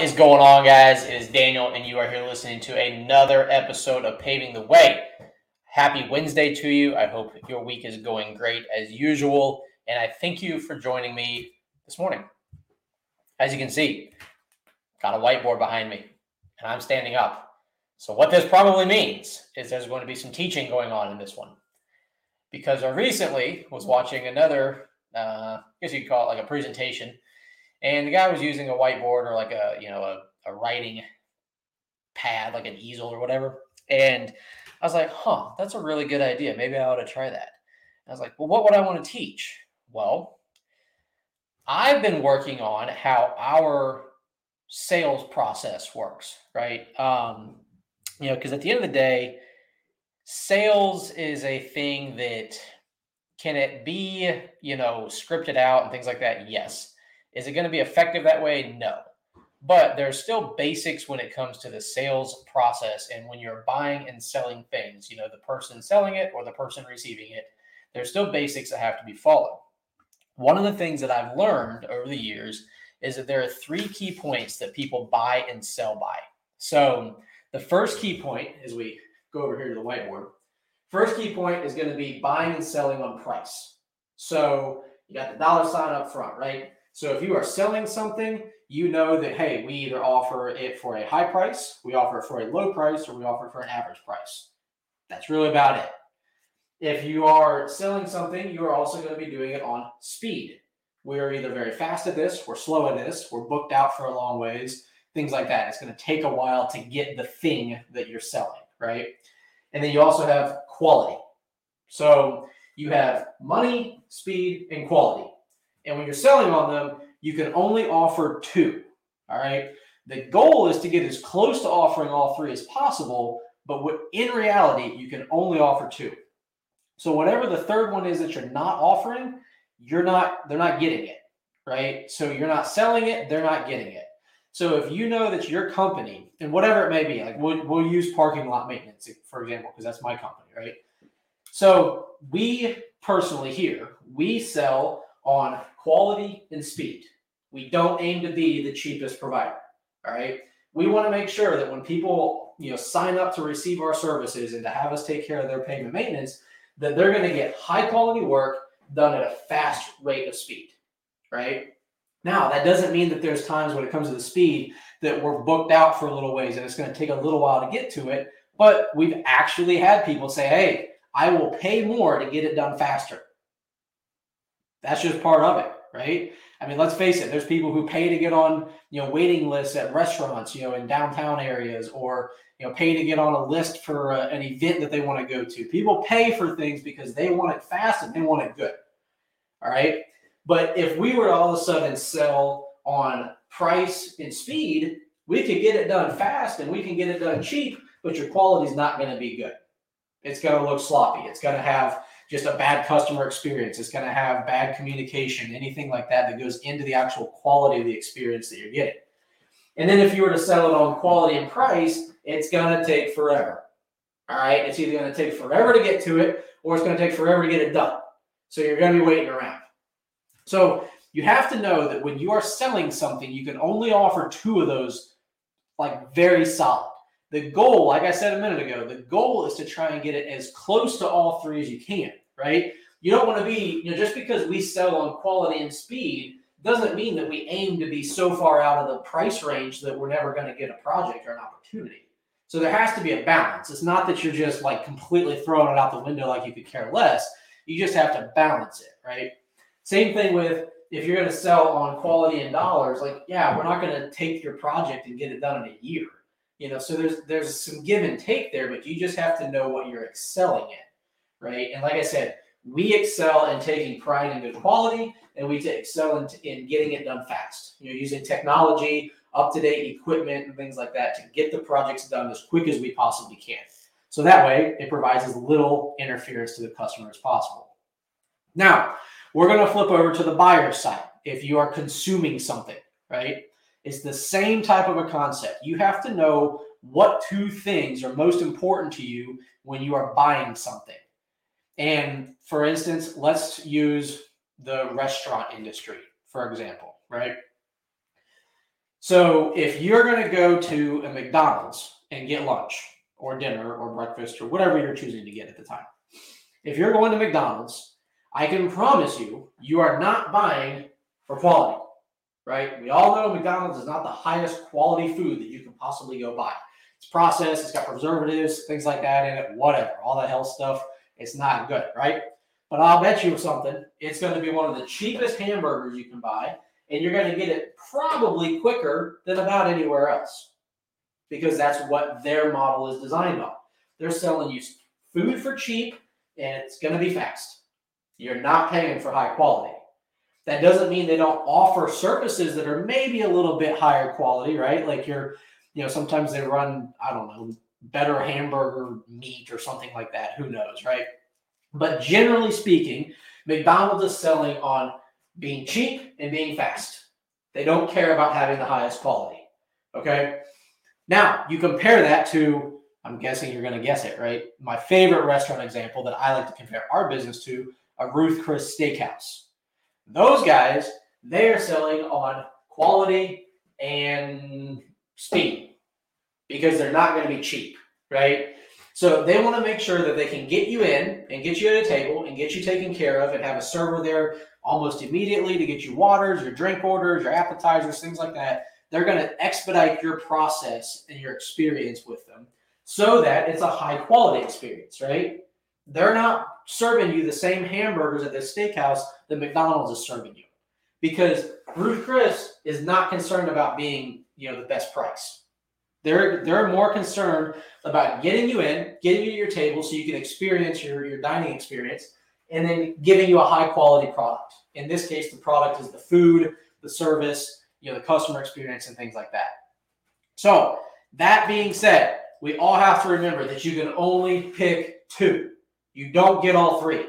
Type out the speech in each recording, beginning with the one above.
Is going on, guys? It is Daniel, and you are here listening to another episode of Paving the Way. Happy Wednesday to you. I hope your week is going great as usual, and I thank you for joining me this morning. As you can see, got a whiteboard behind me, and I'm standing up. So, what this probably means is there's going to be some teaching going on in this one. Because I recently was watching another, uh, I guess you could call it like a presentation and the guy was using a whiteboard or like a you know a, a writing pad like an easel or whatever. And i was like huh that's a really good idea. Maybe i ought to try that. I was like well what would i want to teach? Well i've been working on how our sales process works right? Um you know because at the end of the day sales is a thing that can it be you know scripted out and things like that? Yes is it going to be effective that way? No. But there's still basics when it comes to the sales process. And when you're buying and selling things, you know, the person selling it or the person receiving it, there's still basics that have to be followed. One of the things that I've learned over the years is that there are three key points that people buy and sell by. So the first key point, as we go over here to the whiteboard, first key point is going to be buying and selling on price. So you got the dollar sign up front, right? So if you are selling something, you know that, hey, we either offer it for a high price, we offer it for a low price, or we offer it for an average price. That's really about it. If you are selling something, you are also going to be doing it on speed. We are either very fast at this, we're slow at this, we're booked out for a long ways, things like that. It's going to take a while to get the thing that you're selling, right? And then you also have quality. So you have money, speed, and quality. And when you're selling on them, you can only offer two. All right. The goal is to get as close to offering all three as possible, but in reality, you can only offer two. So whatever the third one is that you're not offering, you're not they're not getting it, right? So you're not selling it, they're not getting it. So if you know that your company and whatever it may be, like we'll, we'll use parking lot maintenance for example, because that's my company, right? So we personally here we sell on quality and speed. We don't aim to be the cheapest provider. All right. We want to make sure that when people, you know, sign up to receive our services and to have us take care of their pavement maintenance, that they're going to get high quality work done at a fast rate of speed. Right. Now, that doesn't mean that there's times when it comes to the speed that we're booked out for a little ways and it's going to take a little while to get to it. But we've actually had people say, hey, I will pay more to get it done faster. That's just part of it, right? I mean, let's face it. There's people who pay to get on, you know, waiting lists at restaurants, you know, in downtown areas, or you know, pay to get on a list for uh, an event that they want to go to. People pay for things because they want it fast and they want it good. All right. But if we were to all of a sudden sell on price and speed, we could get it done fast and we can get it done cheap, but your quality is not going to be good. It's going to look sloppy. It's going to have just a bad customer experience. It's going to have bad communication, anything like that that goes into the actual quality of the experience that you're getting. And then if you were to sell it on quality and price, it's going to take forever. All right. It's either going to take forever to get to it or it's going to take forever to get it done. So you're going to be waiting around. So you have to know that when you are selling something, you can only offer two of those like very solid. The goal, like I said a minute ago, the goal is to try and get it as close to all three as you can right? You don't want to be, you know, just because we sell on quality and speed doesn't mean that we aim to be so far out of the price range that we're never going to get a project or an opportunity. So there has to be a balance. It's not that you're just like completely throwing it out the window like you could care less. You just have to balance it, right? Same thing with if you're going to sell on quality and dollars, like yeah, we're not going to take your project and get it done in a year. You know, so there's there's some give and take there, but you just have to know what you're excelling in right? And like I said, we excel in taking pride in good quality, and we excel in, in getting it done fast. You know, using technology, up to date equipment, and things like that to get the projects done as quick as we possibly can. So that way, it provides as little interference to the customer as possible. Now, we're going to flip over to the buyer side. If you are consuming something, right? It's the same type of a concept. You have to know what two things are most important to you when you are buying something. And for instance, let's use the restaurant industry, for example, right? So if you're going to go to a McDonald's and get lunch or dinner or breakfast or whatever you're choosing to get at the time, if you're going to McDonald's, I can promise you, you are not buying for quality, right? We all know McDonald's is not the highest quality food that you can possibly go buy. It's processed, it's got preservatives, things like that in it, whatever, all that health stuff. It's not good, right? But I'll bet you something. It's going to be one of the cheapest hamburgers you can buy, and you're going to get it probably quicker than about anywhere else because that's what their model is designed on. They're selling you food for cheap, and it's going to be fast. You're not paying for high quality. That doesn't mean they don't offer services that are maybe a little bit higher quality, right? Like you're, you know, sometimes they run, I don't know, better hamburger meat or something like that. Who knows, right? But generally speaking, McDonald's is selling on being cheap and being fast. They don't care about having the highest quality. Okay. Now you compare that to, I'm guessing you're going to guess it, right? My favorite restaurant example that I like to compare our business to a Ruth Chris Steakhouse. Those guys, they are selling on quality and speed because they're not going to be cheap, right? So they want to make sure that they can get you in and get you at a table and get you taken care of and have a server there almost immediately to get you waters, your drink orders, your appetizers, things like that. They're going to expedite your process and your experience with them so that it's a high quality experience, right? They're not serving you the same hamburgers at the steakhouse that McDonald's is serving you because Ruth Chris is not concerned about being, you know, the best price. They're they're more concerned about getting you in, getting you to your table so you can experience your, your dining experience, and then giving you a high quality product. In this case, the product is the food, the service, you know, the customer experience, and things like that. So that being said, we all have to remember that you can only pick two. You don't get all three.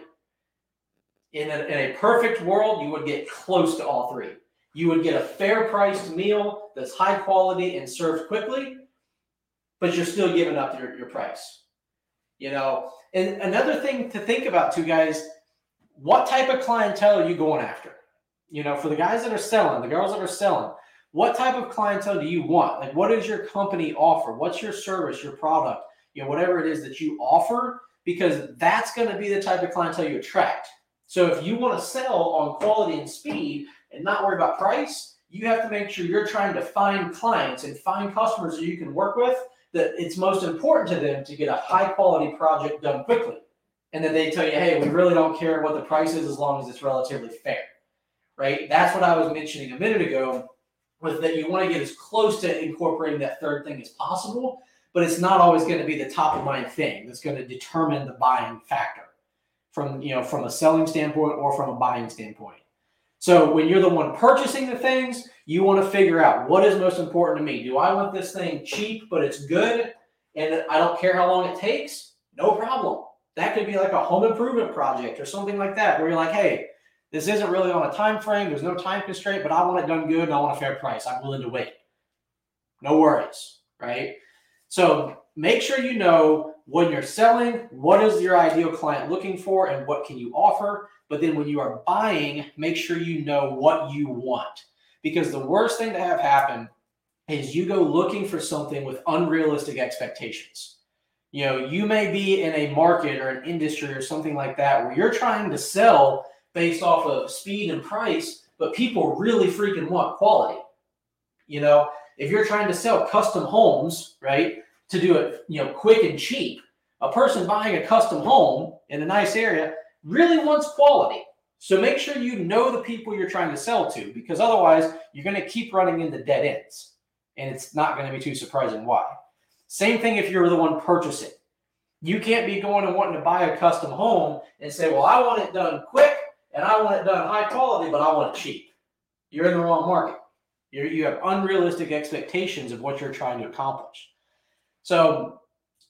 In a, in a perfect world, you would get close to all three. You would get a fair priced meal that's high quality and served quickly, but you're still giving up your, your price. You know, and another thing to think about too, guys, what type of clientele are you going after? You know, for the guys that are selling, the girls that are selling, what type of clientele do you want? Like, what does your company offer? What's your service, your product, you know, whatever it is that you offer? Because that's going to be the type of clientele you attract. So if you want to sell on quality and speed and not worry about price, you have to make sure you're trying to find clients and find customers that you can work with that it's most important to them to get a high quality project done quickly. And then they tell you, hey, we really don't care what the price is as long as it's relatively fair. Right? That's what I was mentioning a minute ago was that you want to get as close to incorporating that third thing as possible, but it's not always going to be the top of mind thing that's going to determine the buying factor from you know from a selling standpoint or from a buying standpoint. So when you're the one purchasing the things, you want to figure out what is most important to me. Do I want this thing cheap but it's good and I don't care how long it takes? No problem. That could be like a home improvement project or something like that where you're like, hey, this isn't really on a time frame. There's no time constraint, but I want it done good and I want a fair price. I'm willing to wait. No worries, right? So make sure you know when you're selling, what is your ideal client looking for and what can you offer? But then when you are buying, make sure you know what you want. Because the worst thing to have happen is you go looking for something with unrealistic expectations. You know, you may be in a market or an industry or something like that where you're trying to sell based off of speed and price, but people really freaking want quality. You know, if you're trying to sell custom homes, right, to do it, you know, quick and cheap, a person buying a custom home in a nice area really wants quality. So make sure you know the people you're trying to sell to because otherwise you're going to keep running into dead ends and it's not going to be too surprising why. Same thing if you're the one purchasing. You can't be going and wanting to buy a custom home and say, well, I want it done quick and I want it done high quality, but I want it cheap. You're in the wrong market. You you have unrealistic expectations of what you're trying to accomplish. So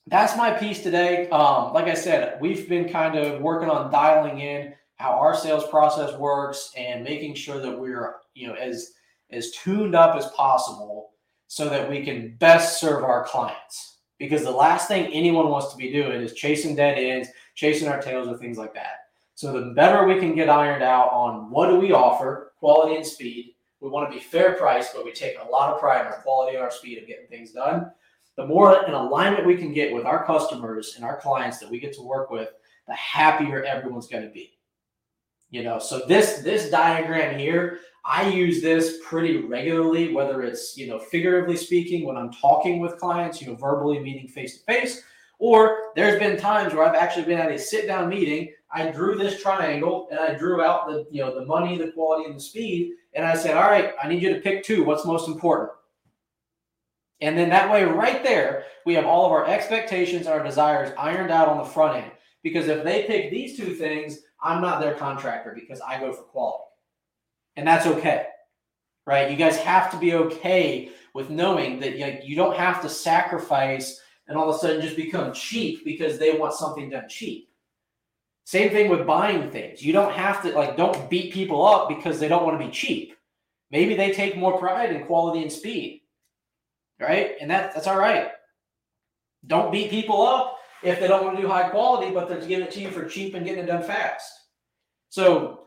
that's my piece today. Um, like I said, we've been kind of working on dialing in how our sales process works and making sure that we're you know as as tuned up as possible so that we can best serve our clients because the last thing anyone wants to be doing is chasing dead ends chasing our tails or things like that so the better we can get ironed out on what do we offer quality and speed We want to be fair price, but we take a lot of pride in our quality and our speed of getting things done. The more in alignment we can get with our customers and our clients that we get to work with, the happier everyone's going to be. You know, so this this diagram here, I use this pretty regularly, whether it's you know figuratively speaking when I'm talking with clients, you know, verbally meeting face to face, or there's been times where I've actually been at a sit down meeting. I drew this triangle and I drew out the you know the money, the quality, and the speed, and I said, all right, I need you to pick two. What's most important? And then that way, right there, we have all of our expectations, our desires ironed out on the front end. Because if they pick these two things, I'm not their contractor because I go for quality. And that's okay. Right? You guys have to be okay with knowing that you, you don't have to sacrifice and all of a sudden just become cheap because they want something done cheap. Same thing with buying things. You don't have to like don't beat people up because they don't want to be cheap. Maybe they take more pride in quality and speed. Right? And that that's all right. Don't beat people up if they don't want to do high quality, but they're giving it to you for cheap and getting it done fast. So,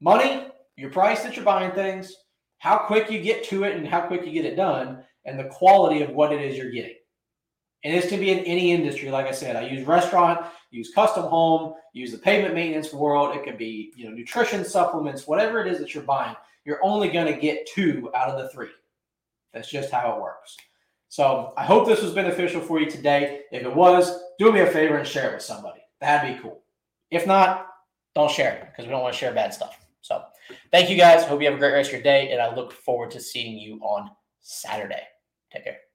money, your price that you're buying things, how quick you get to it and how quick you get it done, and the quality of what it is you're getting. And this can be in any industry. Like I said, I use restaurant, use custom home, use the pavement maintenance world. It could be, you know, nutrition supplements, whatever it is that you're buying. You're only going to get two out of the three. That's just how it works. So I hope this was beneficial for you today. If it was, do me a favor and share it with somebody. That'd be cool. If not, don't share it because we don't want to share bad stuff. So thank you guys. Hope you have a great rest of your day, and I look forward to seeing you on Saturday. Take care.